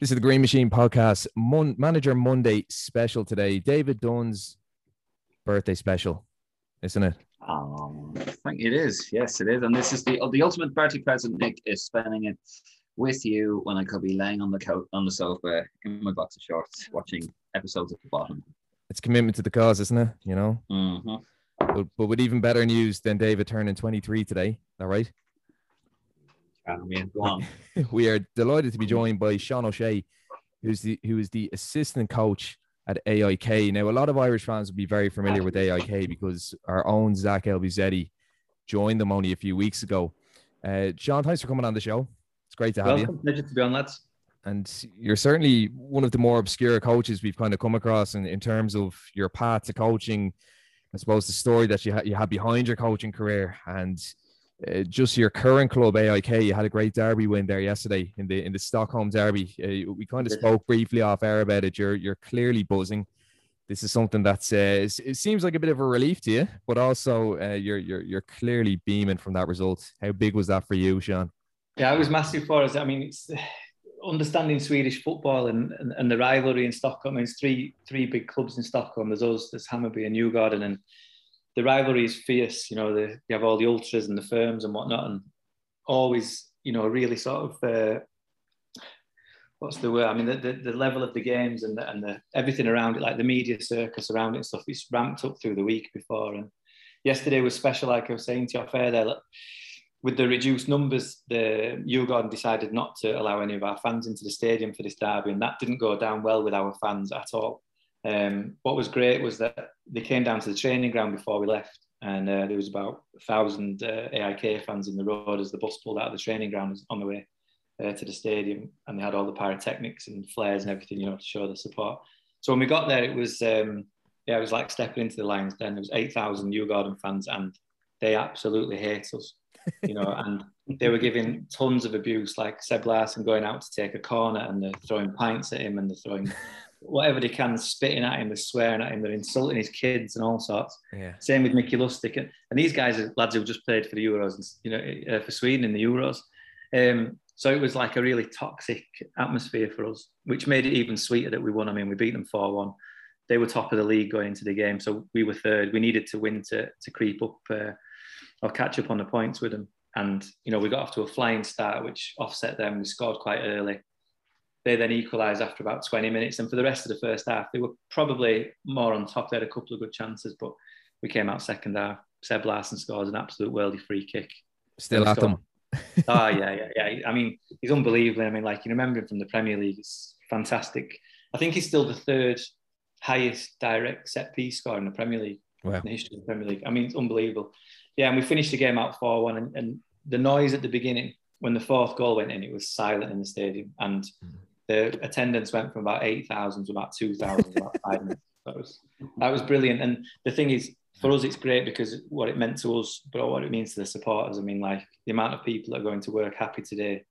This is the Green Machine podcast, Mon- Manager Monday special today. David Dunn's birthday special, isn't it? Um, I think it is. Yes, it is. And this is the the ultimate birthday present. Nick is spending it with you when I could be laying on the couch on the sofa in my box of shorts, watching episodes at the bottom. It's commitment to the cause, isn't it? You know. Mm-hmm. But, but with even better news than David turning 23 today. All right. Go on. we are delighted to be joined by Sean O'Shea, who's the who is the assistant coach at AIK. Now, a lot of Irish fans will be very familiar with AIK because our own Zak Elbouzedi joined them only a few weeks ago. Uh, Sean, thanks for coming on the show. It's great to have Welcome. you. Pleasure to be on, lads. And you're certainly one of the more obscure coaches we've kind of come across in, in terms of your path to coaching. I suppose the story that you, ha- you had behind your coaching career and uh, just your current club AIK. You had a great derby win there yesterday in the in the Stockholm derby. Uh, we kind of spoke briefly off air about it. You're you're clearly buzzing. This is something that's uh, it seems like a bit of a relief to you, but also uh, you're you're you're clearly beaming from that result. How big was that for you, Sean? Yeah, it was massive for us. I mean, it's understanding Swedish football and, and, and the rivalry in Stockholm. There's three three big clubs in Stockholm. There's us, there's Hammarby and Djurgården, and the rivalry is fierce. You know, the, you have all the ultras and the firms and whatnot, and always, you know, really sort of. Uh, What's the word? I mean, the, the, the level of the games and the, and the everything around it, like the media circus around it and stuff, it's ramped up through the week before. And yesterday was special, like I was saying to your fair there. With the reduced numbers, the Djurgården decided not to allow any of our fans into the stadium for this derby, and that didn't go down well with our fans at all. Um, what was great was that they came down to the training ground before we left, and uh, there was about a thousand uh, AIK fans in the road as the bus pulled out of the training ground on the way uh, to the stadium, and they had all the pyrotechnics and flares and everything, you know, to show the support. So when we got there, it was um, yeah, it was like stepping into the Lions Den. There was eight thousand Djurgården fans, and they absolutely hate us you know, and they were giving tons of abuse, like Seb Larsson going out to take a corner and they're throwing pints at him and they're throwing whatever they can, spitting at him, they're swearing at him, they're insulting his kids and all sorts. Yeah. Same with Mickey Lustig. And, and these guys are lads who just played for the Euros, and, you know, uh, for Sweden in the Euros. Um, so it was like a really toxic atmosphere for us, which made it even sweeter that we won. I mean, we beat them 4 1. They were top of the league going into the game. So we were third. We needed to win to, to creep up uh, or catch up on the points with them. And, you know, we got off to a flying start, which offset them. We scored quite early. They then equalised after about 20 minutes. And for the rest of the first half, they were probably more on top. They had a couple of good chances, but we came out second half. Seb Larsson scores an absolute worldy free kick. Still at them. oh yeah, yeah, yeah. I mean, he's unbelievable. I mean, like you remember him from the Premier League. It's fantastic. I think he's still the third highest direct set piece scorer in the Premier League Wow. in the history of the Premier League. I mean, it's unbelievable. Yeah, and we finished the game out 4 1. And, and the noise at the beginning, when the fourth goal went in, it was silent in the stadium. And mm. The attendance went from about 8,000 to about 2,000 in about five minutes. That was, that was brilliant. And the thing is, for us, it's great because what it meant to us, but what it means to the supporters. I mean, like the amount of people that are going to work happy today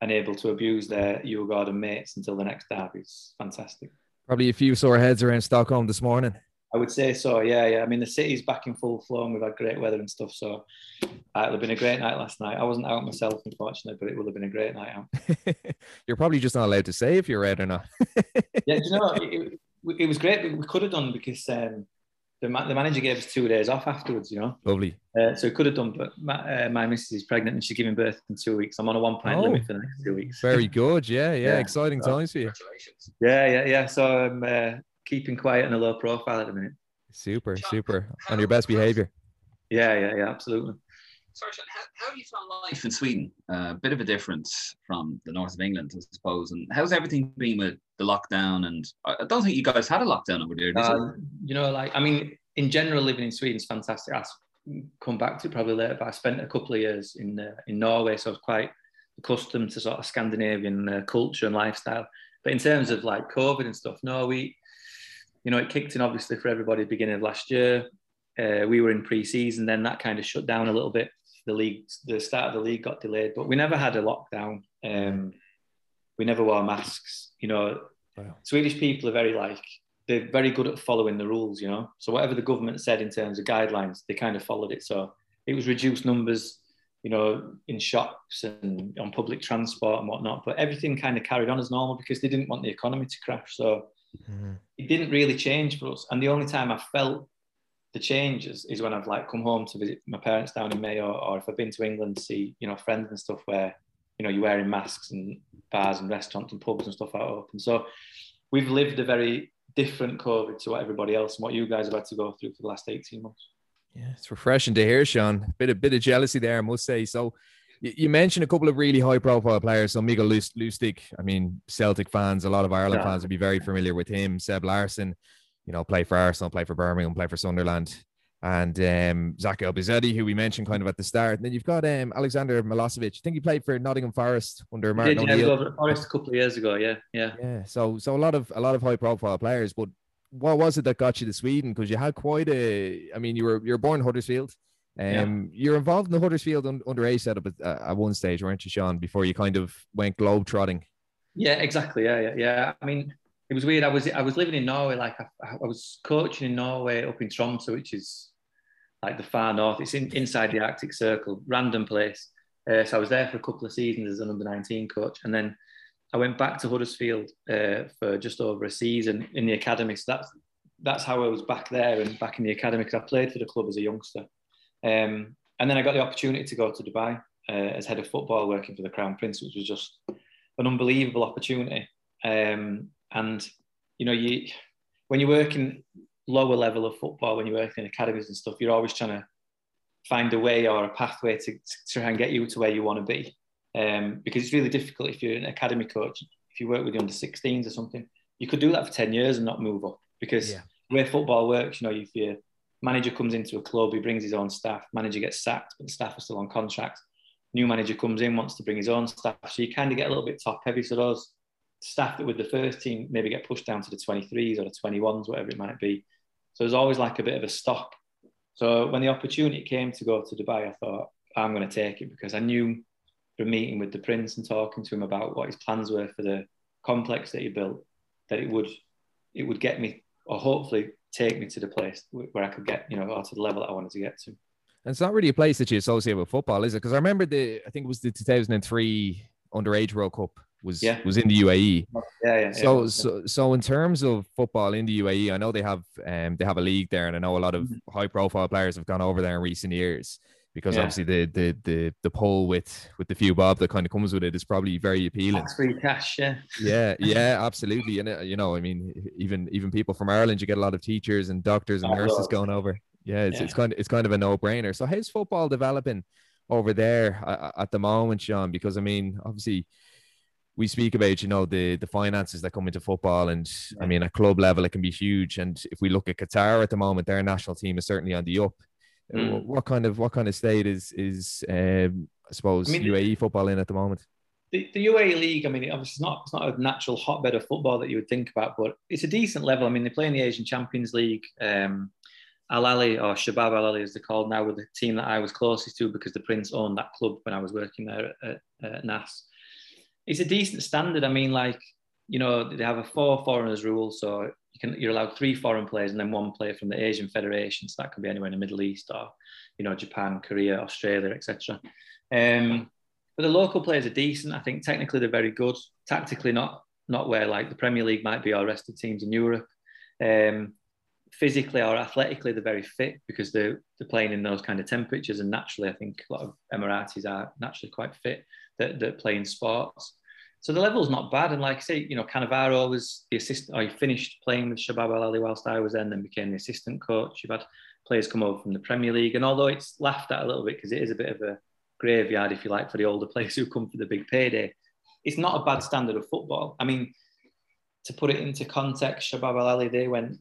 and able to abuse their Djurgården mates until the next derby is fantastic. Probably a few sore heads around Stockholm this morning. I would say so. Yeah, yeah. I mean, the city's back in full flow, and we've had great weather and stuff. So uh, it'll have been a great night last night. I wasn't out myself, unfortunately, but it would have been a great night out. You're probably just not allowed to say if you're out or not. Yeah, do you know, it, it, it was great. We could have done because um, the, ma- the manager gave us two days off afterwards. You know, Lovely. uh, so we could have done. But my, uh, my missus is pregnant and she's giving birth in two weeks. I'm on a one point Oh. limit for the next two weeks. Very good. Yeah, yeah. Yeah. Exciting So- times for you. Yeah, yeah, yeah. So I'm uh, keeping quiet and a low profile at the minute. Super, super. On your best behavior. Yeah, yeah, yeah. Absolutely. Sorry, how, how have you found life in Sweden? A uh, bit of a difference from the north of England, I suppose. And how's everything been with the lockdown? And I I don't think you guys had a lockdown over there, did you? Um, you know, like I mean, in general, living in Sweden is fantastic. I'll come back to it probably later, but I spent a couple of years in uh, in Norway, so I was quite accustomed to sort of Scandinavian uh, culture and lifestyle. But in terms of like COVID and stuff, no, we, you know, it kicked in obviously for everybody beginning of last year. Uh, we were in pre-season, then that kind of shut down a little bit. The league, the start of the league got delayed, but we never had a lockdown. Um, we never wore masks. You know, Wow. Swedish people are very like they're very good at following the rules, you know. So whatever the government said in terms of guidelines, they kind of followed it. So it was reduced numbers. you know, in shops and on public transport and whatnot. But everything kind of carried on as normal because they didn't want the economy to crash. So mm-hmm. it didn't really change for us. And the only time I felt the changes is when I've like come home to visit my parents down in Mayo, or if I've been to England to see, you know, friends and stuff where, you know, you're wearing masks and bars and restaurants and pubs and stuff are open. So we've lived a very different COVID to what everybody else and what you guys have had to go through for the last 18 months. Yeah, it's refreshing to hear, Sean. Bit a bit of jealousy there, I must say. So you mentioned a couple of really high profile players. So Mikael Lustig, I mean, Celtic fans, a lot of Ireland yeah. fans would be very familiar with him. Seb Larsson, you know, play for Arsenal, play for Birmingham, play for Sunderland. And um, Zak Elbouzedi, who we mentioned kind of at the start. And then you've got um, Alexander Milosevic. I think he played for Nottingham Forest under Martin Did, O'Neill. Yeah, Forest a couple of years ago. Yeah, yeah, yeah. So, so a lot of a lot of high profile players. But what was it that got you to Sweden? Because you had quite a. I mean, you were you were born in Huddersfield. Um, yeah. You're involved in the Huddersfield under underage setup at, uh, at one stage, weren't you, Sean? Before you kind of went globe trotting. Yeah, exactly. Yeah, yeah, yeah. I mean, it was weird. I was I was living in Norway. Like I, I was coaching in Norway up in Tromsø, which is like the far north. It's in, inside the Arctic Circle, random place. Uh, so I was there for a couple of seasons as an under 19 coach, and then I went back to Huddersfield uh, for just over a season in the academy. So that's that's how I was back there and back in the academy because I played for the club as a youngster. Um, and then I got the opportunity to go to Dubai uh, as head of football, working for the Crown Prince, which was just an unbelievable opportunity. Um, and you know, you when you're working lower level of football, when you're working in academies and stuff, you're always trying to find a way or a pathway to, to try and get you to where you want to be. Um, because it's really difficult if you're an academy coach, if you work with the under 16s or something, you could do that for 10 years and not move up because yeah. where football works, you know, if your manager comes into a club, he brings his own staff, manager gets sacked, but the staff are still on contract. New manager comes in, wants to bring his own staff. So you kind of get a little bit top heavy. So those staff that with the first team maybe get pushed down to the 23s or the 21s, whatever it might be. So there's always like a bit of a stop. So when the opportunity came to go to Dubai, I thought I'm going to take it because I knew from meeting with the prince and talking to him about what his plans were for the complex that he built, that it would it would get me or hopefully take me to the place where I could get you know or to the level that I wanted to get to. And it's not really a place that you associate with football, is it? Because I remember the I think it was the 2003 underage World Cup was yeah. was in the UAE. Yeah, yeah. So yeah. so so in terms of football in the UAE, I know they have um they have a league there, and I know a lot of mm-hmm. high profile players have gone over there in recent years because yeah. obviously the the the the pull with with the few bob that kind of comes with it is probably very appealing. Free cash, yeah. Yeah, yeah, absolutely. And uh, you know, I mean, even even people from Ireland, you get a lot of teachers and doctors and oh, nurses going over. Yeah, it's, yeah. it's kind of it's kind of a no brainer. So how's football developing over there at the moment, Sean? Because I mean, obviously we speak about you know the the finances that come into football and i mean at club level it can be huge and if we look at qatar at the moment their national team is certainly on the up mm. what kind of what kind of state is is um, i suppose I mean, uae football in at the moment the, the UAE league, I mean, obviously it's not, it's not a natural hotbed of football that you would think about, but it's a decent level. I mean, they play in the Asian Champions League. Um, Al Ahly or Shabab Al Ahly as they're called now, with the team that I was closest to because the Prince owned that club when I was working there at, at, at NAS it's a decent standard. I mean, like you know, they have a four foreigners rule, so you can you're allowed three foreign players and then one player from the Asian Federation. So that could be anywhere in the Middle East or you know Japan, Korea, Australia, etc. Um, but the local players are decent. I think technically they're very good. Tactically, not not where like the Premier League might be or rest of teams in Europe. Um, physically or athletically, they're very fit because they're, they're playing in those kind of temperatures. And naturally, I think a lot of Emiratis are naturally quite fit that, that play in sports. So the level's not bad. And like I say, you know, Cannavaro was the assistant, I finished playing with Shabab Al Ahly whilst I was there and then became the assistant coach. You've had players come over from the Premier League. And although it's laughed at a little bit because it is a bit of a graveyard, if you like, for the older players who come for the big payday, it's not a bad standard of football. I mean, to put it into context, Shabab Al Ahly, they went,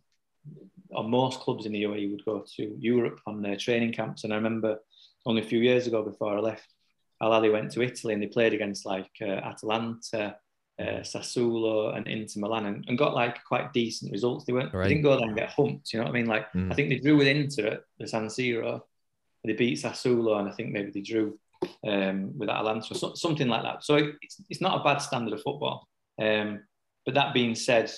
or most clubs in the UAE would go to Europe on their training camps. And I remember only a few years ago before I left, Al Ahly went to Italy and they played against like uh, Atalanta, uh, Sassuolo, and Inter Milan and, and, got like quite decent results. They weren't, right. they didn't go there and get humped. You know what I mean? Like mm. I think they drew with Inter at the San Siro. They beat Sassuolo, and I think maybe they drew um, with Atalanta, so, something like that. So it's, it's not a bad standard of football. Um, but that being said,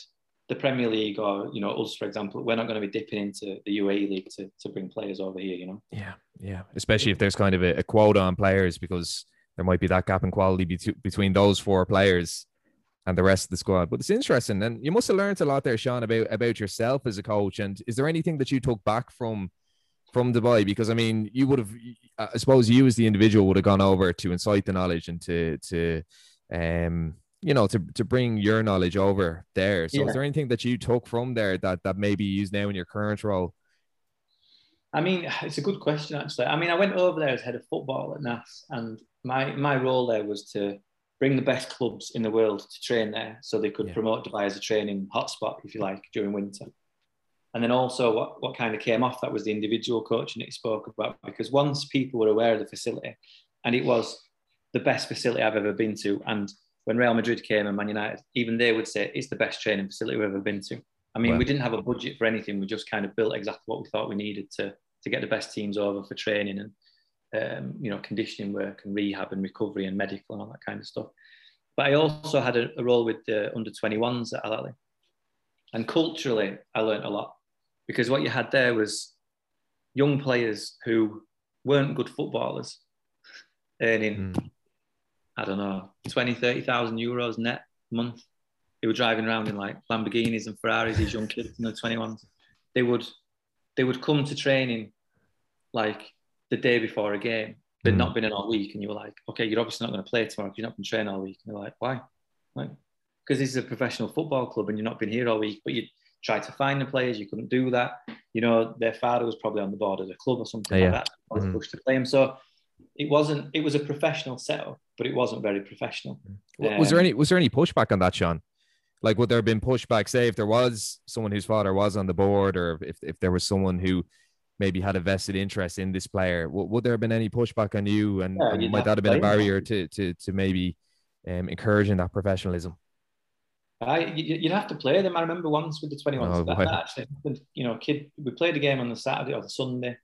the Premier League or you know us for example, we're not going to be dipping into the UAE league to, to bring players over here. You know. Yeah, yeah. Especially if there's kind of a, a quota on players because there might be that gap in quality be- between those four players and the rest of the squad. But it's interesting, and you must have learned a lot there, Sean, about about yourself as a coach. And is there anything that you took back from from Dubai? Because I mean, you would have, I suppose, you as the individual would have gone over to incite the knowledge and to to um you know to, to bring your knowledge over there so yeah. is there anything that you took from there that that maybe you use now in your current role i mean it's a good question actually i mean i went over there as head of football at nas and my my role there was to bring the best clubs in the world to train there so they could yeah. promote dubai as a training hotspot if you like during winter and then also what, what kind of came off that was the individual coaching that you spoke about because once people were aware of the facility and it was the best facility i've ever been to and when Real Madrid came and Man United, even they would say it's the best training facility we've ever been to. I mean, wow. we didn't have a budget for anything. We just kind of built exactly what we thought we needed to to get the best teams over for training and um, you know conditioning work and rehab and recovery and medical and all that kind of stuff. But I also had a, a role with the under 21s at Al Ahly. And culturally, I learned a lot because what you had there was young players who weren't good footballers earning mm. I don't know, 20, 30,000 euros net a month. They were driving around in like Lamborghinis and Ferraris, these young kids, you know, 21s. They would, they would come to training like the day before a game. They'd mm. not been in all week. And you were like, okay, you're obviously not going to play tomorrow because you've not been training all week. And they're like, why? Like, because this is a professional football club and you've not been here all week, but you tried to find the players, you couldn't do that. You know, their father was probably on the board of the club or something yeah. like that. Mm. Pushed to play him. So it wasn't it was a professional setup but it wasn't very professional. Um, was there any was there any pushback on that sean? Like would there have been pushback say if there was someone whose father was on the board or if, if there was someone who maybe had a vested interest in this player would, would there have been any pushback on you? And, yeah, and might that have been a barrier to, to to maybe um, encouraging that professionalism? I, you'd have to play them. I remember once with the 21s. Oh, that, that actually, you know, kid, we played a game on the Saturday or the Sunday,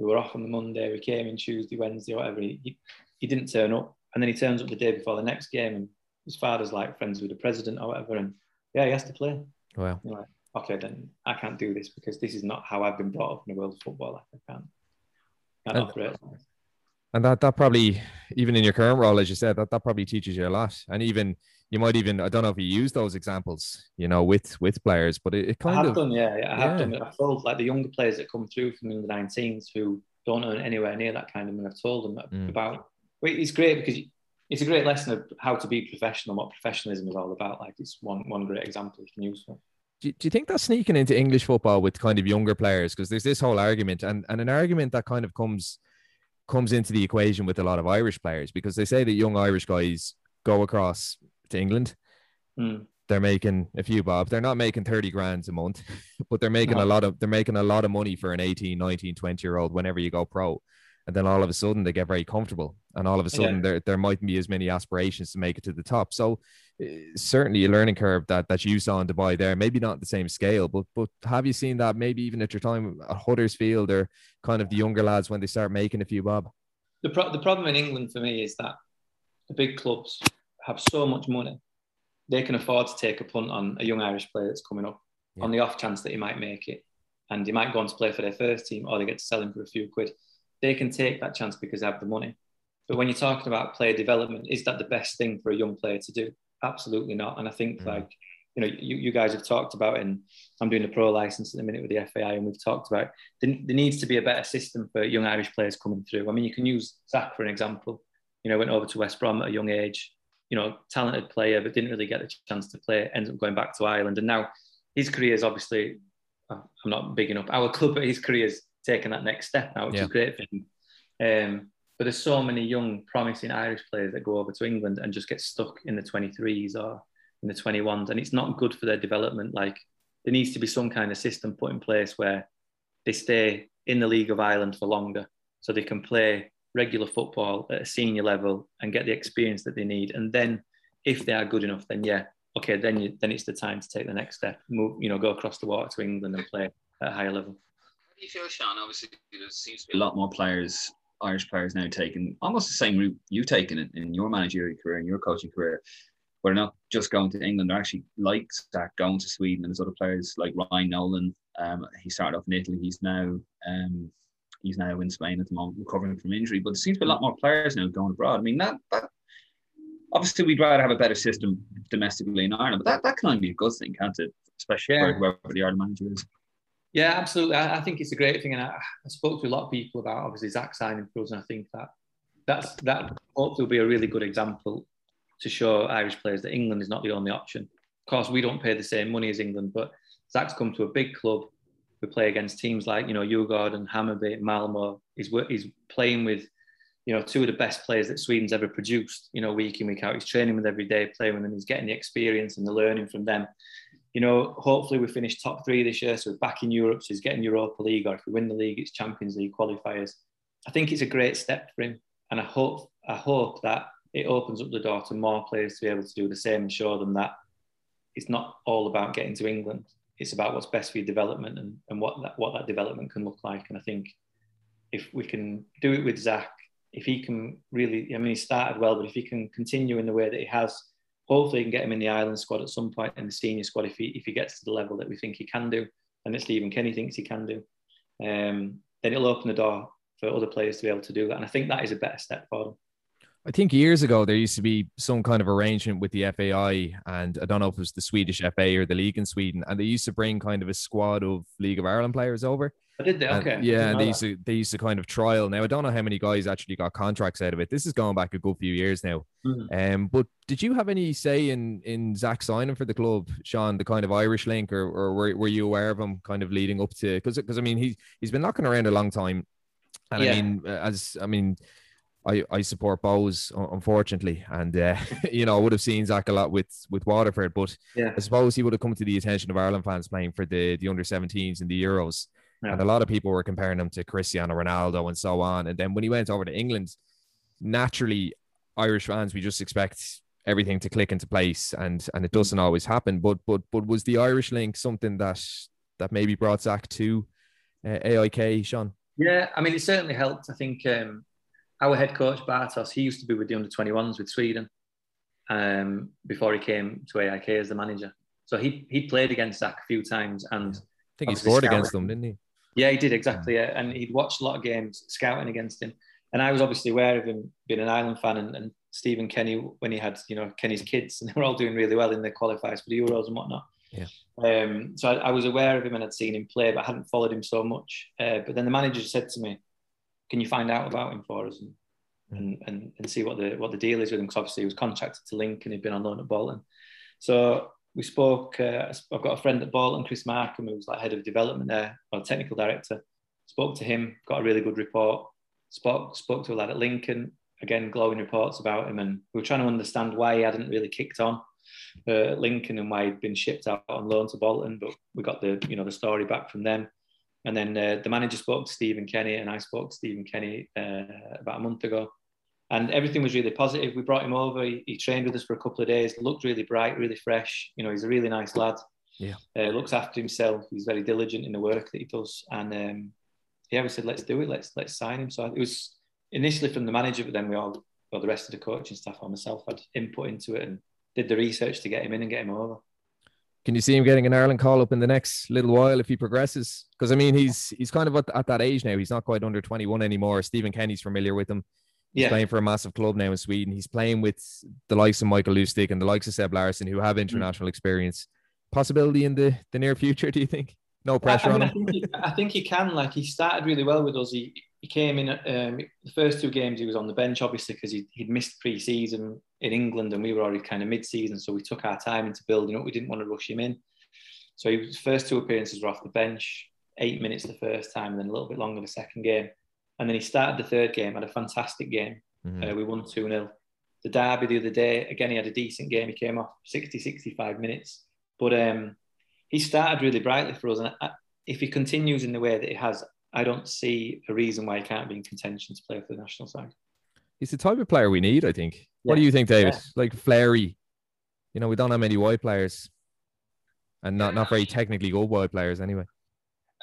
we were off on the Monday. We came in Tuesday, Wednesday, whatever. He, he, didn't turn up, and then he turns up the day before the next game, and his father's like friends with the president or whatever, and yeah, he has to play. Wow. You're like, okay, then I can't do this because this is not how I've been brought up in the world of football. I can't. can't and, operate. And that that probably even in your current role, as you said, that that probably teaches you a lot, and even you might even I don't know if you use those examples, you know, with with players, but it, it kind I have of done, yeah, yeah I have yeah. done. I've told like the younger players that come through from the 19s who don't earn anywhere near that kind of money. I've told them mm. about. It's great because it's a great lesson of how to be professional, what professionalism is all about. Like it's one one great example you can use for. Do, do you think that's sneaking into English football with kind of younger players? Because there's this whole argument, and, and an argument that kind of comes comes into the equation with a lot of Irish players because they say that young Irish guys go across to England. Mm. They're making a few bob. They're not making 30 grand a month, but they're making no. a lot of they're making a lot of money for an 18, 19, 20 year old whenever you go pro. And then all of a sudden they get very comfortable. And all of a sudden yeah. there, there mightn't be as many aspirations to make it to the top. So uh, certainly a learning curve that that you saw in Dubai there, maybe not the same scale, but but have you seen that maybe even at your time at Huddersfield or kind of the younger lads when they start making a few bob? The, pro- the problem in England for me is that the big clubs have so much money, they can afford to take a punt on a young Irish player that's coming up yeah. on the off chance that he might make it. And he might go on to play for their first team or they get to sell him for a few quid. They can take that chance because they have the money. But when you're talking about player development, is that the best thing for a young player to do? Absolutely not. And I think, mm. like, you know, you, you guys have talked about, and I'm doing a pro license at the minute with the FAI, and we've talked about there, there needs to be a better system for young Irish players coming through. I mean, you can use Zak for an example. You know, went over to West Brom at a young age, you know, talented player, but didn't really get the chance to play, ends up going back to Ireland. And now his career is obviously, I'm not big enough, our club, but his career's taken that next step now, which yeah. is great for him. Um, but there's so many young, promising Irish players that go over to England and just get stuck in the 23s or in the 21s. And it's not good for their development. Like, there needs to be some kind of system put in place where they stay in the League of Ireland for longer so they can play regular football at a senior level and get the experience that they need. And then if they are good enough, then yeah, okay, then you, then it's the time to take the next step, move, you know, go across the water to England and play at a higher level. How do you feel, Sean? Obviously, there seems to be a lot more players, Irish players now taking almost the same route you've taken in, in your managerial career and your coaching career. we're not just going to England. They're actually like Zak going to Sweden, and there's other players like Ryan Nolan. Um, he started off in Italy. He's now um, he's now in Spain at the moment, recovering from injury. But there seems to be a lot more players now going abroad. I mean, that that obviously we'd rather have a better system domestically in Ireland, but that, that can only be a good thing, can't it? Especially yeah. for whoever the Ireland manager is. Yeah, absolutely. I, I, think it's a great thing, and I, I, spoke to a lot of people about obviously Zak signing for us, and I think that that's that hopefully will be a really good example to show Irish players that England is not the only option. Of course, we don't pay the same money as England, but Zak's come to a big club. We play against teams like you know Djurgården, Hammarby, Malmo. He's he's playing with you know two of the best players that Sweden's ever produced. You know, week in week out. He's training with every day, playing with them. He's getting the experience and the learning from them you know, hopefully we finish top three this year. So we're back in Europe. So he's getting Europa League, or if we win the league, it's Champions League qualifiers. I think it's a great step for him. And I hope, I hope that it opens up the door to more players to be able to do the same and show them that it's not all about getting to England. It's about what's best for your development and, and what that what that development can look like. And I think if we can do it with Zak, if he can really, I mean, he started well, but if he can continue in the way that he has hopefully can get him in the Ireland squad at some point in the senior squad if he if he gets to the level that we think he can do and that Stephen Kenny thinks he can do. Um, then it'll open the door for other players to be able to do that. And I think that is a better step for them. I think years ago there used to be some kind of arrangement with the FAI, and I don't know if it was the Swedish FA or the league in Sweden, and they used to bring kind of a squad of League of Ireland players over. I did they? Okay. And, yeah, and they used to they used to kind of trial. Now I don't know how many guys actually got contracts out of it. This is going back a good few years now. Mm-hmm. Um, but did you have any say in in Zak signing for the club, Sean, the kind of Irish link, or, or were, were you aware of him kind of leading up to? Because because I mean he he's been knocking around a long time, and yeah. I mean as I mean. I, I support Bohs, unfortunately, and uh, you know I would have seen Zak a lot with with Waterford, but yeah. I suppose he would have come to the attention of Ireland fans playing for the the under 17s and the Euros. Yeah. And a lot of people were comparing him to Cristiano Ronaldo and so on. And then when he went over to England, naturally, Irish fans, we just expect everything to click into place and and it doesn't always happen. But but but was the Irish link something that that maybe brought Zak to uh, AIK, Sean? Yeah, I mean, it certainly helped. I think um, our head coach Bartosz, he used to be with the under 21s with Sweden um, before he came to AIK as the manager. So he he played against Zak a few times, and I think he scored against them, didn't he? Yeah, he did exactly. Yeah. And he'd watched a lot of games scouting against him. And I was obviously aware of him being an Ireland fan and, and Stephen Kenny when he had, you know, Kenny's kids and they were all doing really well in the qualifiers for the Euros and whatnot. Yeah. Um, so I, I, was aware of him and I'd seen him play, but I hadn't followed him so much. Uh, but then the manager said to me, "Can you find out about him for us and mm. and, and, and see what the what the deal is with him?" Because obviously he was contracted to Lincoln, he'd been on loan at Bolton. So we spoke. Uh, I've got a friend at Bolton, Chris Markham, who was like head of development there, or technical director. Spoke to him, got a really good report. Spoke spoke to a lad at Lincoln, again glowing reports about him, and we were trying to understand why he hadn't really kicked on uh, at Lincoln and why he'd been shipped out on loan to Bolton. But we got the you know the story back from them. And then uh, the manager spoke to Stephen Kenny, and I spoke to Stephen Kenny uh, about a month ago and everything was really positive. We brought him over. He, he, trained with us for a couple of days. Looked really bright, really fresh. You know, he's a really nice lad. Yeah, uh, looks after himself. He's very diligent in the work that he does. And um, yeah, we said let's do it. Let's let's sign him. So it was initially from the manager, but then we all, well, the rest of the coaching staff or myself had input into it and did the research to get him in and get him over. Can you see him getting an Ireland call up in the next little while if he progresses? Because I mean, he's he's kind of at, at that age now. He's not quite under 21 anymore. Stephen Kenny's familiar with him. He's yeah. playing for a massive club now in Sweden. He's playing with the likes of Michael Lustig and the likes of Seb Larsson, who have mm. international mm. experience. Possibility in the, the near future, do you think? No pressure I mean, on him. I think, he, I think he can. Like he started really well with us. He, he came in um, the first two games. He was on the bench, obviously, because he, he'd missed pre-season in England, and we were already kind of mid-season. So we took our time into building up. We didn't want to rush him in. So his first two appearances were off the bench, eight minutes the first time, and then a little bit longer the second game. And then he started the third game, had a fantastic game. Mm-hmm. Uh, we won 2 0. The derby the other day, again, he had a decent game. He came off 60, 65 minutes. But um, he started really brightly for us. And I, if he continues in the way that he has, I don't see a reason why he can't be in contention to play for the national side. He's the type of player we need, I think. Yeah. What do you think, David? Yeah. Like flary. You know, we don't have many wide players. And not, not very technically good wide players anyway.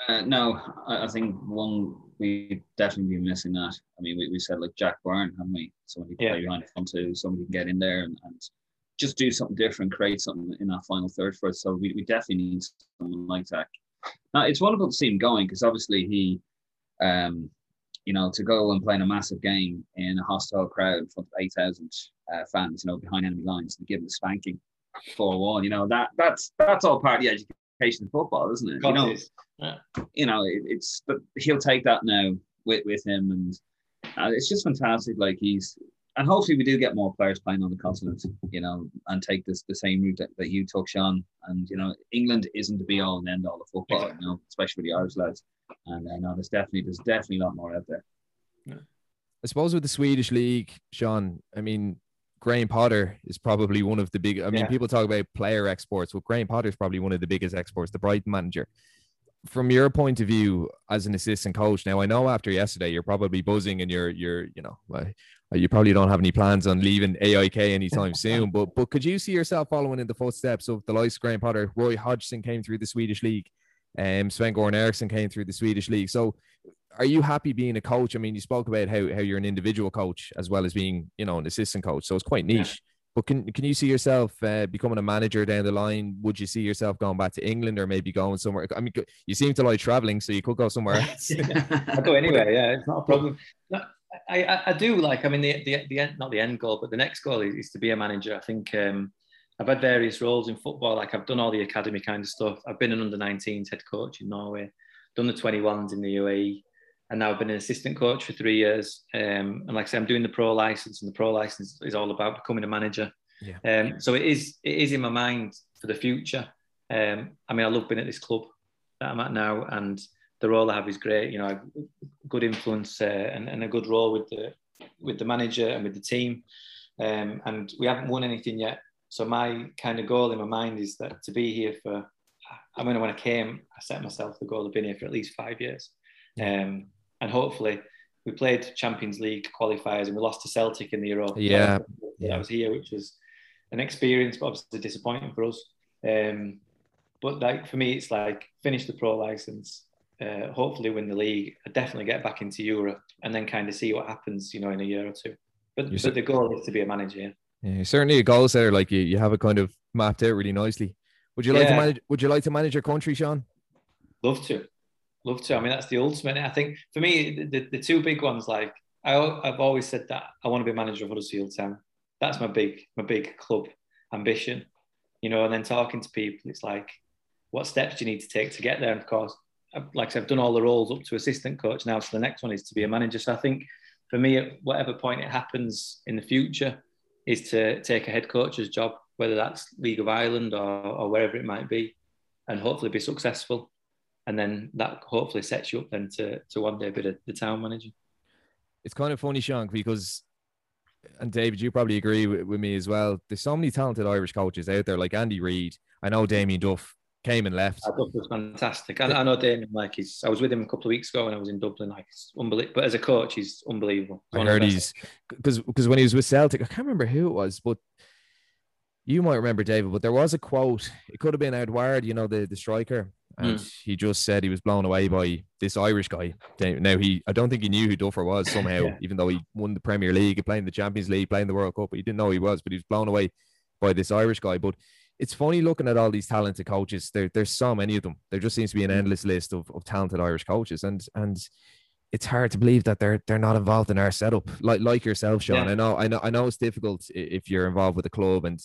Uh, no, I, I, think one we definitely be missing that. I mean, we, we said like Jack Byrne, haven't we? Somebody can yeah. play behind the front two, somebody can get in there and, and just do something different, create something in that final third for us. So we, we definitely need someone like that. Now it's wonderful to see him going because obviously he, um, you know, to go and play in a massive game in a hostile crowd in front of eight thousand uh, fans, you know, behind enemy lines, and give him a spanking four one. You know that that's that's all part of the education of football, isn't it? You know, yeah. you know, it, it's but he'll take that now with with him, and uh, it's just fantastic. Like he's and hopefully we do get more players playing on the continent, you know, and take this the same route that, that you took, Sean. And you know, England isn't the be all and end all of football, you know, especially with the Irish lads. And I know there's definitely there's definitely a lot more out there. Yeah. I suppose with the Swedish league, Sean, I mean, Graham Potter is probably one of the big. I mean, people talk about player exports. Well, Graham Potter is probably one of the biggest exports. The Brighton manager. From your point of view as an assistant coach, now I know after yesterday you're probably buzzing and you're you're you know you probably don't have any plans on leaving AIK anytime soon. But but could you see yourself following in the footsteps of the likes of Graham Potter? Roy Hodgson came through the Swedish league. Um, Sven Goran Eriksson came through the Swedish league. So are you happy being a coach? I mean, you spoke about how, how you're an individual coach as well as being, you know, an assistant coach. So it's quite niche. Yeah. But can can you see yourself uh, becoming a manager down the line? Would you see yourself going back to England or maybe going somewhere? I mean, you seem to like traveling, so you could go somewhere else. I go anywhere. Yeah, it's not a problem. No, I, I, I, do like. I mean, the, the the end, not the end goal, but the next goal is, is to be a manager. I think um, I've had various roles in football. Like I've done all the academy kind of stuff. I've been an under 19s head coach in Norway, done the 21s in the UAE, and now I've been an assistant coach for three years. Um, and like I said, I'm doing the pro license, and the pro license is all about becoming a manager. Yeah. Um, so it is it is in my mind for the future. Um, I mean, I love being at this club that I'm at now, and the role I have is great. You know, good influence uh, and, and a good role with the with the manager and with the team. Um, and we haven't won anything yet. So my kind of goal in my mind is that to be here for. I mean, when I came, I set myself the goal of being here for at least five years. Um, and hopefully we played Champions League qualifiers and we lost to Celtic in the Euro. Yeah, yeah. I was here, which was an experience, but obviously disappointing for us. Um, but like for me, it's like finish the pro license, uh, hopefully win the league, definitely get back into Europe, and then kind of see what happens, you know, in a year or two. But, but the goal is to be a manager. Yeah. yeah, certainly a goal setter. Like you, you have it kind of mapped out really nicely. Would you like yeah. to manage? Would you like to manage your country, Sean? Love to. Love to. I mean, that's the ultimate. I think for me, the, the two big ones, like I, I've always said that I want to be manager of Huddersfield Town. That's my big, my big club ambition, you know. And then talking to people, it's like, what steps do you need to take to get there? And of course, like I said, I've done all the roles up to assistant coach now. So the next one is to be a manager. So I think for me, at whatever point it happens in the future, is to take a head coach's job, whether that's League of Ireland or, or wherever it might be, and hopefully be successful and then that hopefully sets you up then to to one day be the, the town manager. It's kind of funny, Sean, because and David, you probably agree with, with, me as well. There's so many talented Irish coaches out there, like Andy Reid. I know Damien Duff came and left. Duff was fantastic. I, I know Damien, like he's. I was with him a couple of weeks ago when I was in Dublin. Like, it's unbelievable. But as a coach, he's unbelievable. I heard he's because because when he was with Celtic, I can't remember who it was, but you might remember David. But there was a quote. It could have been Edouard, you know, the the striker, and mm. he just said he was blown away by this Irish guy. Now he, I don't think he knew who Duffer was somehow, yeah. even though he won the Premier League, playing the Champions League, playing the World Cup. But he didn't know he was, but he was blown away by this Irish guy. But it's funny looking at all these talented coaches. There, there's so many of them. There just seems to be an hmm. endless list of, of talented Irish coaches, and and it's hard to believe that they're they're not involved in our setup. Like like yourself, Sean. Yeah. I know, I know, I know it's difficult if you're involved with the club and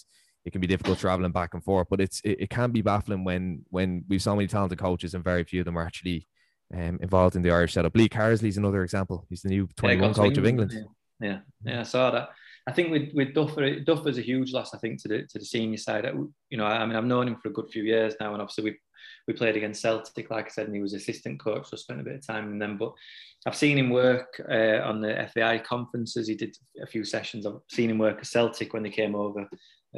it can be difficult traveling back and forth. But it's it, it can be baffling when when we've so many talented coaches and very few of them are actually um, involved in the Irish setup. Lee Carsley's another example. He's the new 21 yeah, coach of England. Yeah. yeah, I saw that. I think with with Duffer, Duffer's a huge loss. I think to the to the senior side. You know, I mean, I've known him for a good few years now, and obviously we we played against Celtic, like I said, and he was assistant coach, so I spent a bit of time with them. But I've seen him work uh, on the FAI conferences. He did a few sessions. I've seen him work at Celtic when they came over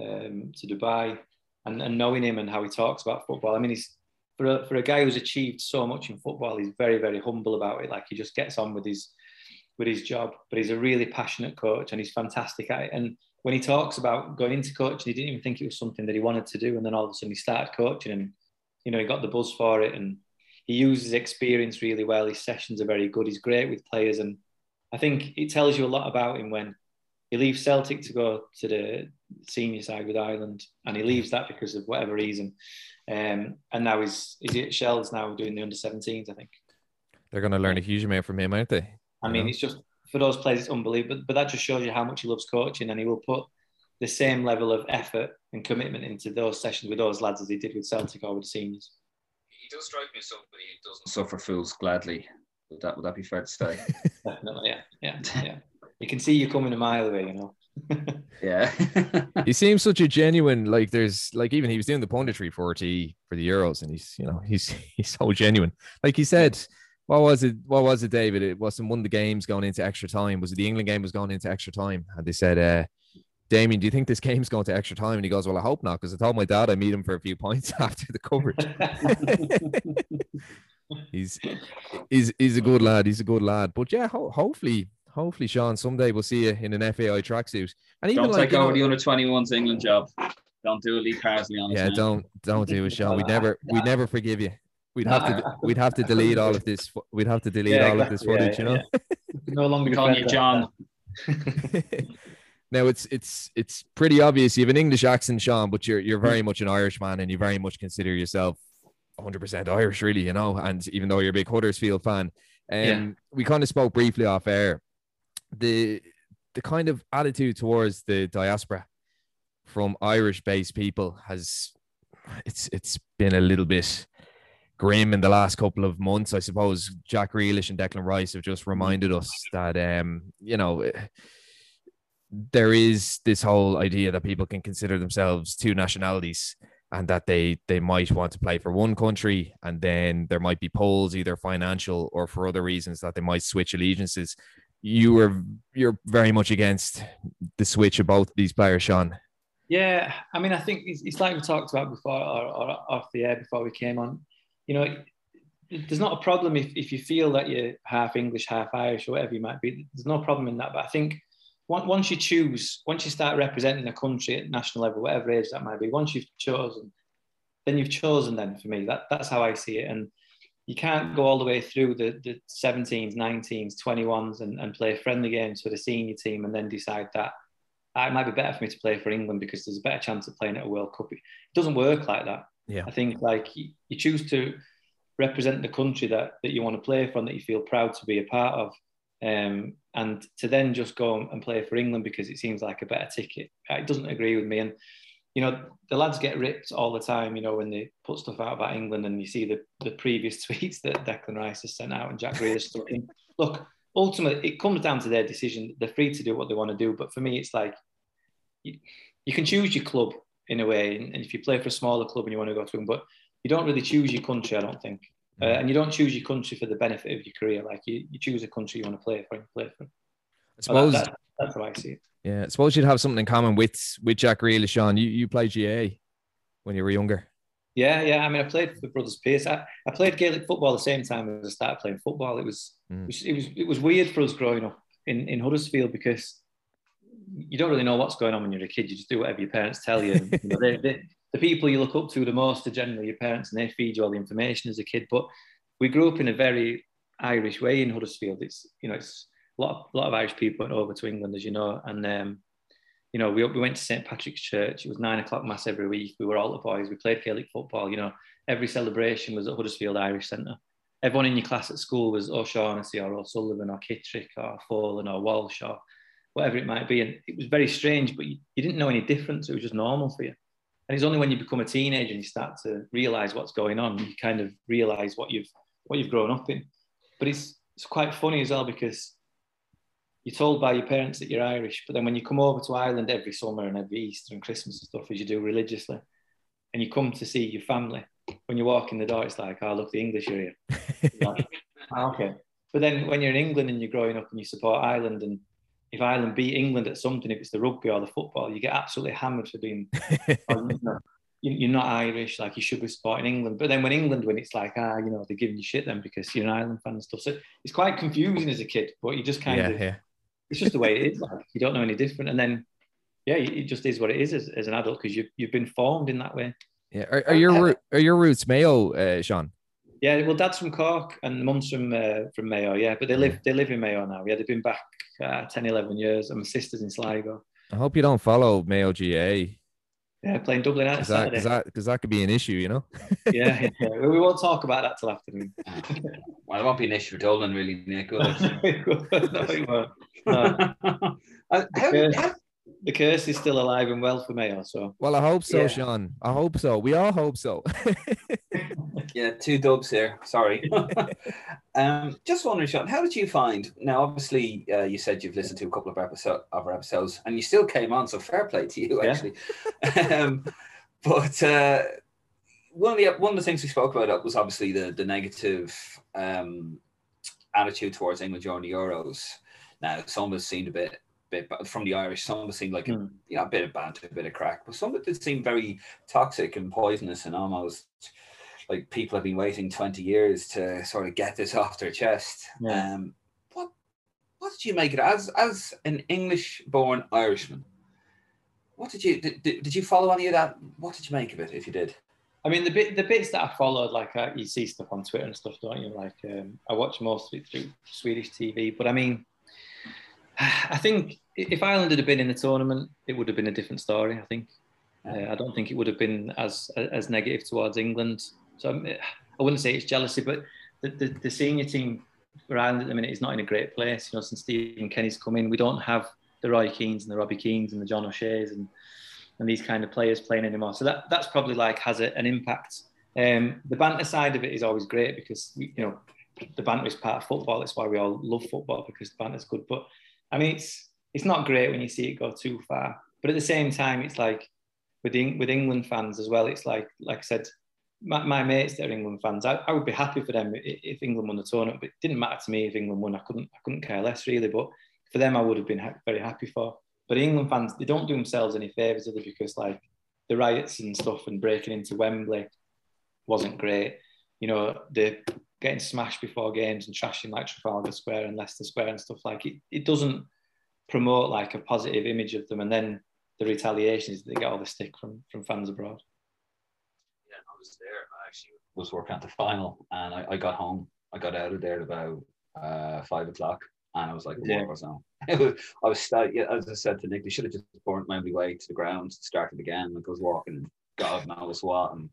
um, to Dubai, and, and knowing him and how he talks about football. I mean, he's for a, for a guy who's achieved so much in football, he's very very humble about it. Like he just gets on with his with his job, but he's a really passionate coach and he's fantastic at it. And when he talks about going into coaching, he didn't even think it was something that he wanted to do, and then all of a sudden he started coaching, and you know he got the buzz for it, and he uses experience really well. His sessions are very good. He's great with players, and I think it tells you a lot about him when he leaves Celtic to go to the senior side with Ireland, and he leaves that because of whatever reason. Um, and now he's is he at Shels now doing the under 17s, I think. They're going to learn a huge amount from him, aren't they? I mean, it's just for those players, it's unbelievable. But that just shows you how much he loves coaching, and he will put the same level of effort and commitment into those sessions with those lads as he did with Celtic or with the seniors. He does strike me as somebody who doesn't suffer fools gladly. Would that would that be fair to say? Definitely, yeah, yeah, yeah. You can see you coming a mile away, you know. yeah. he seems such a genuine. Like there's like even he was doing the punditry for RT for the Euros, and he's you know he's he's so genuine. Like he said, what was it? What was it, David? It wasn't one of the games going into extra time. Was it the England game was going into extra time? And they said, uh, Damien, do you think this game's going to extra time? And he goes, Well, I hope not, because I told my dad I meet him for a few points after the coverage. he's he's he's a good lad. He's a good lad. But yeah, ho- hopefully, hopefully, Sean, someday we'll see you in an FAI tracksuit. And even don't like, take over know, the under 21s England job. Don't do a Lee Carsley on Yeah, don't don't do it, Sean. We'd never we'd never forgive you. We'd have to we'd have to delete all of this. We'd have to delete yeah, all of this footage, yeah, you know. no longer calling you John. now it's it's it's pretty obvious you have an English accent, Sean, but you're you're very much an Irish man, and you very much consider yourself 100% Irish, really, you know. And even though you're a big Huddersfield fan, um, yeah. we kind of spoke briefly off air. The the kind of attitude towards the diaspora from Irish-based people has it's it's been a little bit grim in the last couple of months. I suppose Jack Grealish and Declan Rice have just reminded us that um, you know there is this whole idea that people can consider themselves two nationalities and that they they might want to play for one country and then there might be polls either financial or for other reasons that they might switch allegiances you were you're very much against the switch of both these players sean yeah i mean i think it's, it's like we talked about before or, or off the air before we came on you know there's not a problem if, if you feel that you're half english half irish or whatever you might be there's no problem in that but i think once you choose, once you start representing a country at national level, whatever age that might be, once you've chosen, then you've chosen. Then for me, that that's how I see it. And you can't go all the way through the, the 17s, 19s, 21s, and, and play friendly games for the senior team, and then decide that ah, it might be better for me to play for England because there's a better chance of playing at a World Cup. It doesn't work like that. Yeah, I think like you, you choose to represent the country that that you want to play for and that you feel proud to be a part of. Um, and to then just go and play for England because it seems like a better ticket, it doesn't agree with me. And you know, the lads get ripped all the time. You know, when they put stuff out about England, and you see the the previous tweets that Declan Rice has sent out and Jack Grealish. Look, ultimately, it comes down to their decision. They're free to do what they want to do. But for me, it's like you, you can choose your club in a way, and, if you play for a smaller club and you want to go to them, but you don't really choose your country. I don't think. Uh, and you don't choose your country for the benefit of your career. Like you, you choose a country you want to play for and play for. I suppose that, that, that's how I see it. Yeah, I suppose you'd have something in common with with Jack Grealish, Sean. You you played GAA when you were younger. Yeah, yeah. I mean, I played for Brothers Pearse. I, I played Gaelic football the same time as I started playing football. It was, mm. it was it was it was weird for us growing up in, in Huddersfield because you don't really know what's going on when you're a kid. You just do whatever your parents tell you. you know, they, they, the people you look up to the most are generally your parents, and they feed you all the information as a kid. But we grew up in a very Irish way in Huddersfield. It's you know it's a lot of, a lot of Irish people went over to England, as you know, and um, you know we, we went to St Patrick's Church. It was nine o'clock mass every week. We were all the boys. We played Gaelic football. You know, every celebration was at Huddersfield Irish Centre. Everyone in your class at school was O'Shaughnessy or O'Sullivan or Kittrick or Folan or Walsh or whatever it might be. And it was very strange, but you, you didn't know any difference. It was just normal for you. And it's only when you become a teenager and you start to realize what's going on, you kind of realize what you've what you've grown up in. But it's it's quite funny as well because you're told by your parents that you're Irish, but then when you come over to Ireland every summer and every Easter and Christmas and stuff, as you do religiously, and you come to see your family, when you walk in the door, it's like, oh, look, the English are here. like, oh, okay. But then when you're in England and you're growing up and you support Ireland, and if Ireland beat England at something, if it's the rugby or the football, you get absolutely hammered for being, oh, you know, you're not Irish, like you should be supporting England. But then when England win, it's like, ah, you know, they're giving you shit then because you're an Ireland fan and stuff. So it's quite confusing as a kid, but you just kind yeah, of, yeah. It's just the way it is. Like you don't know any different. And then, yeah, it just is what it is as, as an adult because you've, you've been formed in that way. Yeah. Are, are your are your roots Mayo, uh, Sean? Yeah, well, dad's from Cork and mum's from uh, from Mayo. Yeah, but they live they live in Mayo now. Yeah, they've been back uh, 10, 11 years, and my sister's in Sligo. I hope you don't follow Mayo GAA. Yeah, playing Dublin out Because that, cause that, cause that could be an issue, you know? yeah, yeah. Well, we won't talk about that till afternoon. well, it won't be an issue for Dublin, really, Nick. No, it won't. No. Uh, how, how, the curse is still alive and well for Mayo. So Well, I hope so, Yeah. Sean. I hope so. We all hope so. yeah, two dubs here. Sorry. um, just wondering, Sean, how did you find? Now, obviously, uh, you said you've listened to a couple of episode of our episodes, and you still came on. So fair play to you, Yeah. actually. um, but uh, one of the one of the things we spoke about was obviously the the negative um, attitude towards England during the Euros. Now, some of it seemed a bit. Bit, from the Irish, some of it seemed like a, Hmm. you know, a bit of banter, a bit of crack, but some of it seemed very toxic and poisonous and almost like people have been waiting 20 years to sort of get this off their chest. Yeah. Um, what what did you make it as as an English born Irishman? What did you did, did did you follow any of that? What did you make of it if you did? I mean, the bit the bits that I followed, like uh, you see stuff on Twitter and stuff, don't you? Like um, I watch most of it through Swedish TV, but I mean, I think if Ireland had been in the tournament, it would have been a different story. I think. Uh, I don't think it would have been as as negative towards England. So um, I wouldn't say it's jealousy, but the, the, the senior team for Ireland at the minute is not in a great place. You know, since Stephen Kenny's come in, we don't have the Roy Keanes and the Robbie Keanes and the John O'Shea's and and these kind of players playing anymore. So that that's probably like has a, an impact. Um, the banter side of it is always great because you know the banter is part of football. That's why we all love football because the banter's good. But I mean, it's it's not great when you see it go too far. But at the same time, it's like with with England fans as well. It's like like I said, my, my mates that are England fans, I, I would be happy for them if England won the tournament. But it didn't matter to me if England won. I couldn't I couldn't care less really. But for them, I would have been ha- very happy for. But England fans, they don't do themselves any favors, either? Because like the riots and stuff and breaking into Wembley wasn't great. You know, the getting smashed before games and trashing like Trafalgar Square and Leicester Square and stuff like it. It doesn't promote like a positive image of them. And then the retaliation is they get all the stick from from fans abroad. Yeah, I was there. I actually was working at the final, and I, I got home. I got out of there at about uh, five o'clock, and I was like, Yeah. yeah. or so. Was, I was as I said to Nick, they should have just burnt my way to the ground, started again. Like I was walking, God knows what, and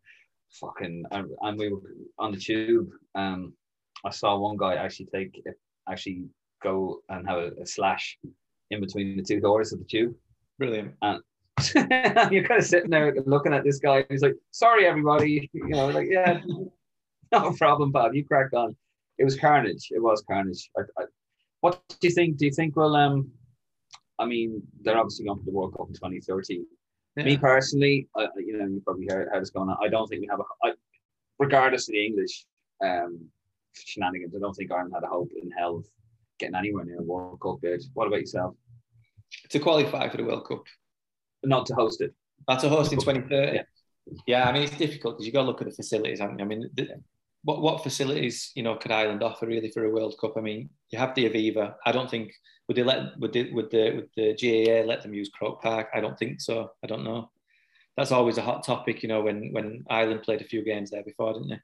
fucking, and, and we were on the tube. Um, I saw one guy actually take, actually go and have a, a slash in between the two doors of the tube. Brilliant. And you're kind of sitting there looking at this guy. And he's like, "Sorry, everybody." You know, like, yeah, no problem, Bob. You cracked on. It was carnage. It was carnage. I, I, what do you think? Do you think? Well, um, I mean, they're obviously going for the World Cup in 2030. Me personally, I, you know, you probably heard how it's going on. I don't think we have a. I, regardless of the English um, shenanigans, I don't think Ireland had a hope in hell of getting anywhere near a World Cup bid. What about yourself? To qualify for the World Cup. Not to host it. That's a host in 2030. Yeah. Yeah, I mean it's difficult because you got to look at the facilities, haven't you? I mean, the, what what facilities you know could Ireland offer really for a World Cup? I mean, you have the Aviva. I don't think would they let would they, would the would the GAA let them use Croke Park? I don't think so. I don't know. That's always a hot topic, you know. When when Ireland played a few games there before, didn't they?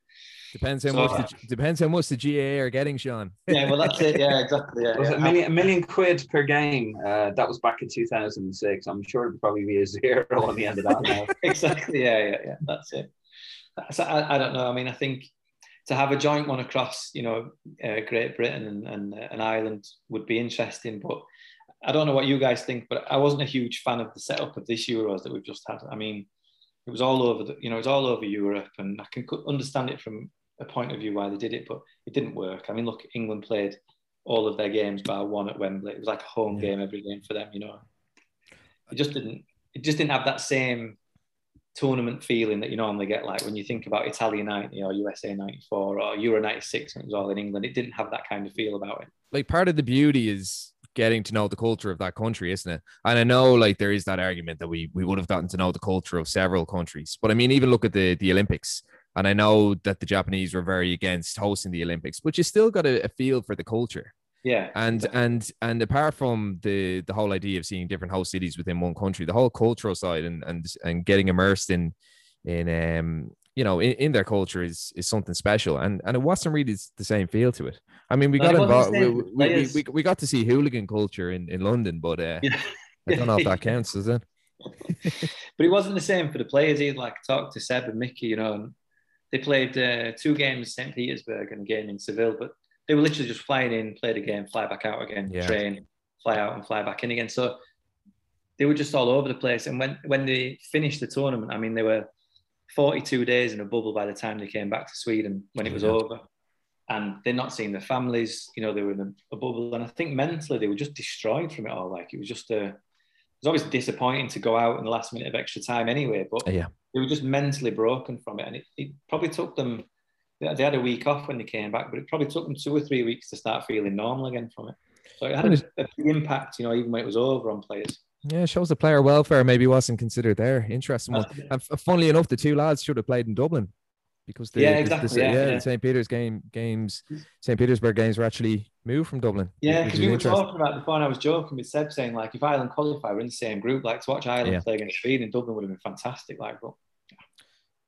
Depends how So, much uh, the, depends how much the GAA are getting, Sean. Yeah, well that's it. Yeah, exactly. Yeah, Was yeah. it a million, a million quid per game? Uh, that was back in 2006. I'm sure it'd probably be a zero on the end of that now. exactly. Yeah, yeah, yeah. That's it. So I, I don't know. I mean, I think to have a joint one across, you know, uh, Great Britain and, and, uh, and Ireland would be interesting. But I don't know what you guys think. But I wasn't a huge fan of the setup of this Euros that we've just had. I mean, it was all over the, you know, it was all over Europe, and I can understand it from a point of view why they did it, but it didn't work. I mean, look, England played all of their games by one at Wembley. It was like a home Yeah. game every game for them. You know, it just didn't. It just didn't have that same tournament feeling that you normally get like when you think about Italia 90 or USA 94 or Euro 96 when it was all in England. It didn't have that kind of feel about it. like part of the beauty is getting to know the culture of that country, isn't it? And I know like there is that argument that we we would have gotten to know the culture of several countries, but I mean even look at the the Olympics. And I know that the Japanese were very against hosting the Olympics, but you still got a, a feel for the culture. Yeah. And and and apart from the the whole idea of seeing different whole cities within one country, the whole cultural side and and and getting immersed in in um you know, in, in, their culture is is something special, and and it wasn't really the same feel to it. I mean, we got involved. We, we, we, we, we got to see hooligan culture in, in London, but uh, yeah. I don't know if that counts, does it? but it wasn't the same for the players either. Like I talked to Seb and Mickey, you know, and they played uh, two games St. Petersburg and a game in Seville, but they were literally just flying in, played a game, fly back out again, yeah. train, fly out and fly back in again. So they were just all over the place. And when when they finished the tournament, I mean, they were 42 days in a bubble by the time they came back to Sweden when it was yeah. over. And they're not seeing their families, you know, they were in a, bubble. And I think mentally they were just destroyed from it all. Like it was just a, it was always disappointing to go out in the last minute of extra time anyway. But yeah, they were just mentally broken from it. And it, it probably took them, they had a week off when they came back, but it probably took them two or three weeks to start feeling normal again from it. So it had a, a big impact, you know, even when it was over on players. Yeah, shows the player welfare maybe wasn't considered there. Interesting one. And funnily enough, the two lads should have played in Dublin because the, yeah, exactly. The, yeah, yeah, the St. Peter's game games, St. Petersburg games were actually moved from Dublin. Yeah, because we were talking about before, and I was joking with Seb saying like, if Ireland qualify, we're in the same group. Like to watch Ireland yeah. play against Sweden in Dublin would have been fantastic. Like, but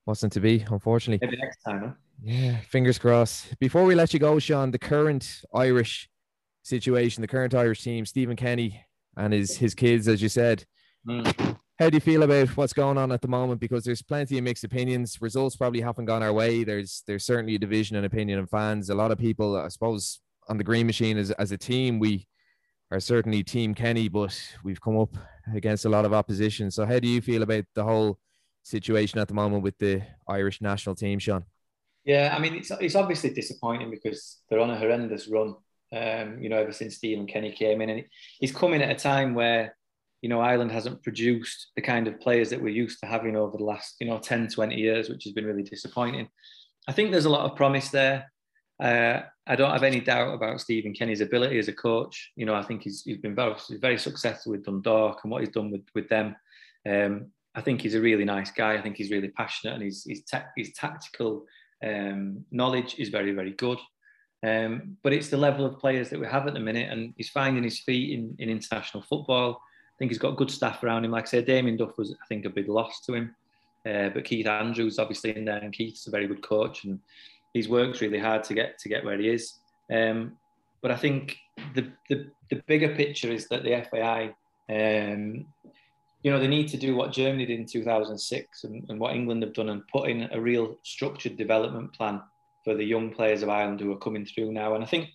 wasn't to be, unfortunately. Maybe next time. Huh? Yeah, fingers crossed. Before we let you go, Sean, the current Irish situation, the current Irish team, Stephen Kenny and his his kids, as you said. Mm. How do you feel about what's going on at the moment? Because there's plenty of mixed opinions. Results probably haven't gone our way. There's there's certainly a division in opinion of fans. A lot of people, I suppose, on the Green Machine as as a team, we are certainly Team Kenny, but we've come up against a lot of opposition. So how do you feel about the whole situation at the moment with the Irish national team, Sean? Yeah, I mean it's it's obviously disappointing because they're on a horrendous run. Um, you know, ever since Stephen Kenny came in, and he's coming at a time where you know, Ireland hasn't produced the kind of players that we're used to having over the last, you know, 10, 20 years, which has been really disappointing. I think there's a lot of promise there. Uh, I don't have any doubt about Stephen Kenny's ability as a coach. You know, I think he's, he's been very, very successful with Dundalk and what he's done with, with them. Um, I think he's a really nice guy. I think he's really passionate and he's, his, ta- his tactical um, knowledge is very, very good. Um, but it's the level of players that we have at the minute, and he's finding his feet in, in international football I think he's got good staff around him. Like I said, Damien Duff was, I think, a big loss to him. Uh, but Keith Andrews obviously in there, and Keith's a very good coach, and he's worked really hard to get to get where he is. Um, but I think the, the, the bigger picture is that the FAI, um, you know, they need to do what Germany did in 2006 and, and what England have done, and put in a real structured development plan for the young players of Ireland who are coming through now. And I think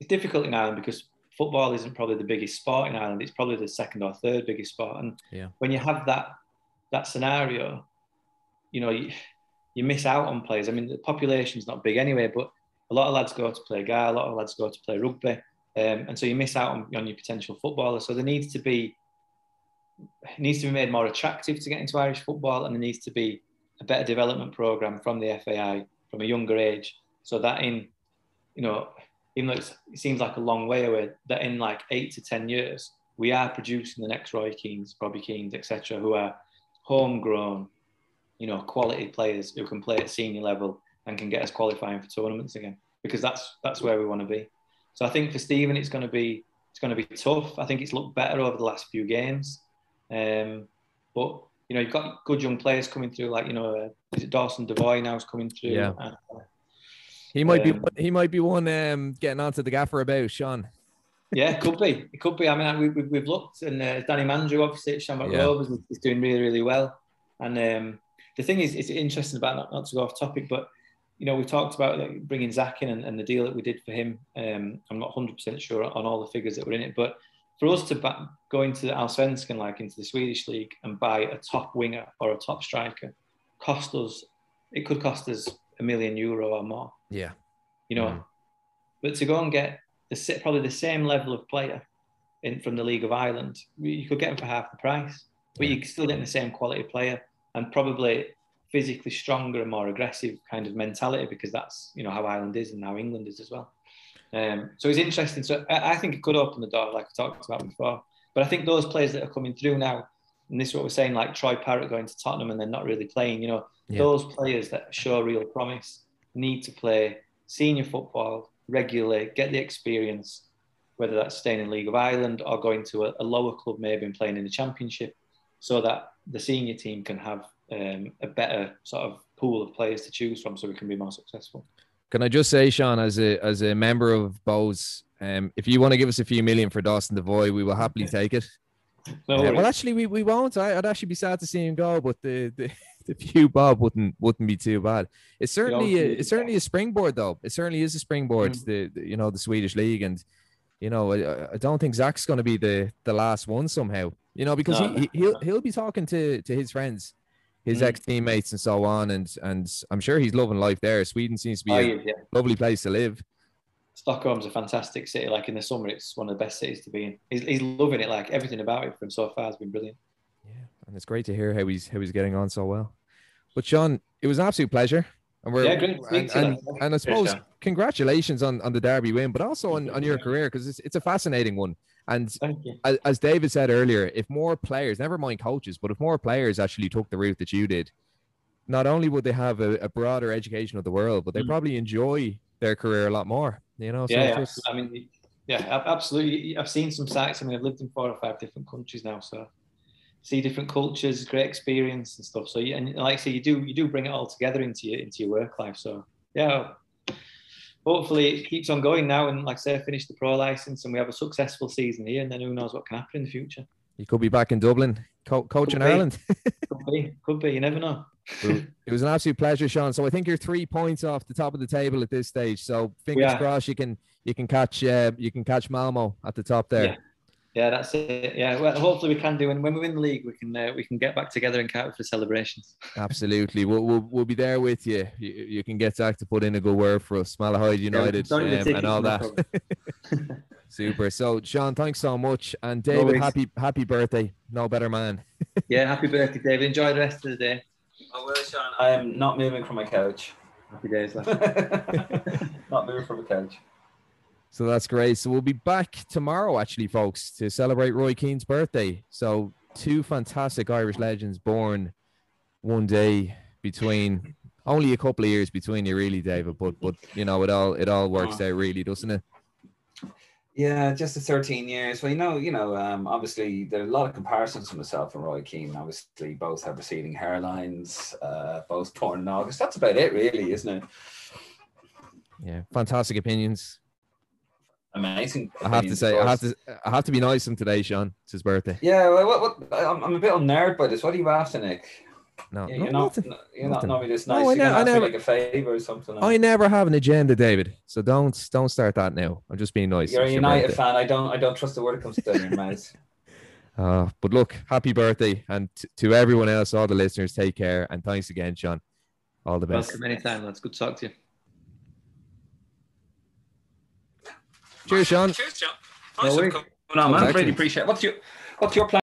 it's difficult in Ireland because football isn't probably the biggest sport in Ireland. It's probably the second or third biggest sport. And yeah. when you have that that scenario, you know, you, you miss out on players. I mean, the population's not big anyway, but a lot of lads go to play guy, a lot of lads go to play rugby. Um, and so you miss out on, on your potential footballer. So there needs to be needs to be made more attractive to get into Irish football, and there needs to be a better development program from the FAI from a younger age, so that in you know even though it seems like a long way away, that in like eight to 10 years, we are producing the next Roy Keanes, Robbie Keanes, etc., who are homegrown, you know, quality players who can play at senior level and can get us qualifying for tournaments again, because that's that's where we want to be. So I think for Stephen, it's going to be it's going to be tough. I think it's looked better over the last few games, um, but you know, you've got good young players coming through, like you know, uh, is it Dawson Devoy now is coming through? Yeah. Uh, he might um, be he might be one um, getting onto the gaffer about Sean. Yeah, it could be. It could be. I mean, we, we, have looked, and uh, Danny Mandroiu, obviously at Shamrock yeah. Rovers, is doing really, really well. And um, the thing is, it's interesting about not, not to go off topic, but you know, we talked about like, bringing Zak in and, and, the deal that we did for him. Um, I'm not 100% sure on all the figures that were in it, but for us to back, go into Allsvenskan, like into the Swedish league, and buy a top winger or a top striker, cost us. It could cost us a million euro or more. Yeah. You know, mm. but to go and get the probably the same level of player in from the League of Ireland, you could get him for half the price, but yeah. you still getting the same quality player and probably physically stronger and more aggressive kind of mentality because that's you know how Ireland is and how England is as well. Um, so it's interesting. So I, I think it could open the door, like I talked about before. But I think those players that are coming through now, and this is what we're saying, like Troy Parrott going to Tottenham and then not really playing, you know, yeah. those players that show real promise need to play senior football regularly, get the experience, whether that's staying in League of Ireland or going to a, a lower club maybe and playing in the Championship, so that the senior team can have um, a better sort of pool of players to choose from, so we can be more successful. Can I just say, Sean, as a as a member of Bohs, um, if you want to give us a few million for Dawson Devoy, we will happily take it. No Uh, well, actually, we, we won't. I, I'd actually be sad to see him go, but the, the, the few bob wouldn't wouldn't be too bad. It's certainly a, it's certainly a springboard, though. It certainly is a springboard. Mm. The, the you know the Swedish league, and you know I, I don't think Zak's going to be the the last one somehow. You know because No, he, he he'll he'll be talking to to his friends, his Mm. ex teammates, and so on, and and I'm sure he's loving life there. Sweden seems to be Oh, a yeah, lovely place to live. Stockholm's a fantastic city. Like in the summer, it's one of the best cities to be in. He's, he's loving it. Like everything about it from so far has been brilliant. Yeah, and it's great to hear how he's how he's getting on so well. But Sean, it was an absolute pleasure. And we're Yeah, great and, and, and I suppose congratulations on, on the Derby win, but also on, on your career because it's, it's a fascinating one. And as, as David said earlier, if more players, never mind coaches, but if more players actually took the route that you did, not only would they have a, a broader education of the world, but they Mm. probably enjoy their career a lot more. You know, so yeah, just- I mean, yeah, absolutely. I've seen some sites. I mean, I've lived in four or five different countries now, so see different cultures, great experience and stuff. So, and like I say, you do you do bring it all together into your into your work life. So, yeah, hopefully it keeps on going now. And like I say, I finish the pro license and we have a successful season here, and then who knows what can happen in the future. you could be back in Dublin co- coaching Could be. Ireland. Could be, could be. You never know. It was an absolute pleasure, Sean. So I think you're three points off the top of the table at this stage. So fingers crossed you can you can catch uh, you can catch Malmo at the top there. Yeah. Yeah, that's it. Yeah, well, hopefully we can do. And when we win the league, we can uh, we can get back together and count for the celebrations. Absolutely, we'll, we'll we'll be there with you. you. You can get Zak to put in a good word for us, Malahide United, sorry, the um, and all that. Super. So Sean, thanks so much, and David, worries. happy happy birthday. No better man. yeah, happy birthday, David. Enjoy the rest of the day. I will, Sean. I am not moving from my couch. Happy days, lad. not moving from a couch. So that's great. So we'll be back tomorrow, actually, folks, to celebrate Roy Keane's birthday. So two fantastic Irish legends born one day between only a couple of years between you, really, David. But but you know it all it all works out, really, doesn't it? Yeah, just the 13 years. Well, you know, you know, um, obviously there are a lot of comparisons to myself and Roy Keane. Obviously, both have receding hairlines, uh, both born in August. That's about it, really, isn't it? Yeah, fantastic opinions. Amazing. I have to say, I have to I have to be nice to him today, Sean. It's his birthday. Yeah, well, what, what, I'm, I'm a bit unnerved by this. What are you after, Nick? No, You- no, You're not, nothing. you're not, nothing. not be this No, nice. I you're ne- I never- like a favor or something. I never have an agenda, David. So don't don't start that now. I'm just being nice. You're a United birthday. fan. I don't, I don't trust the word that comes out of your mouth. Uh, but look, happy birthday, and t- to everyone else, all the listeners, take care, and thanks again, Sean. All the best. Welcome anytime, lads. Good to talk to you. Cheers, Sean. Cheers, John. No Thanks for worries. coming on, man. Exactly. Really appreciate it. What's your What's your plan?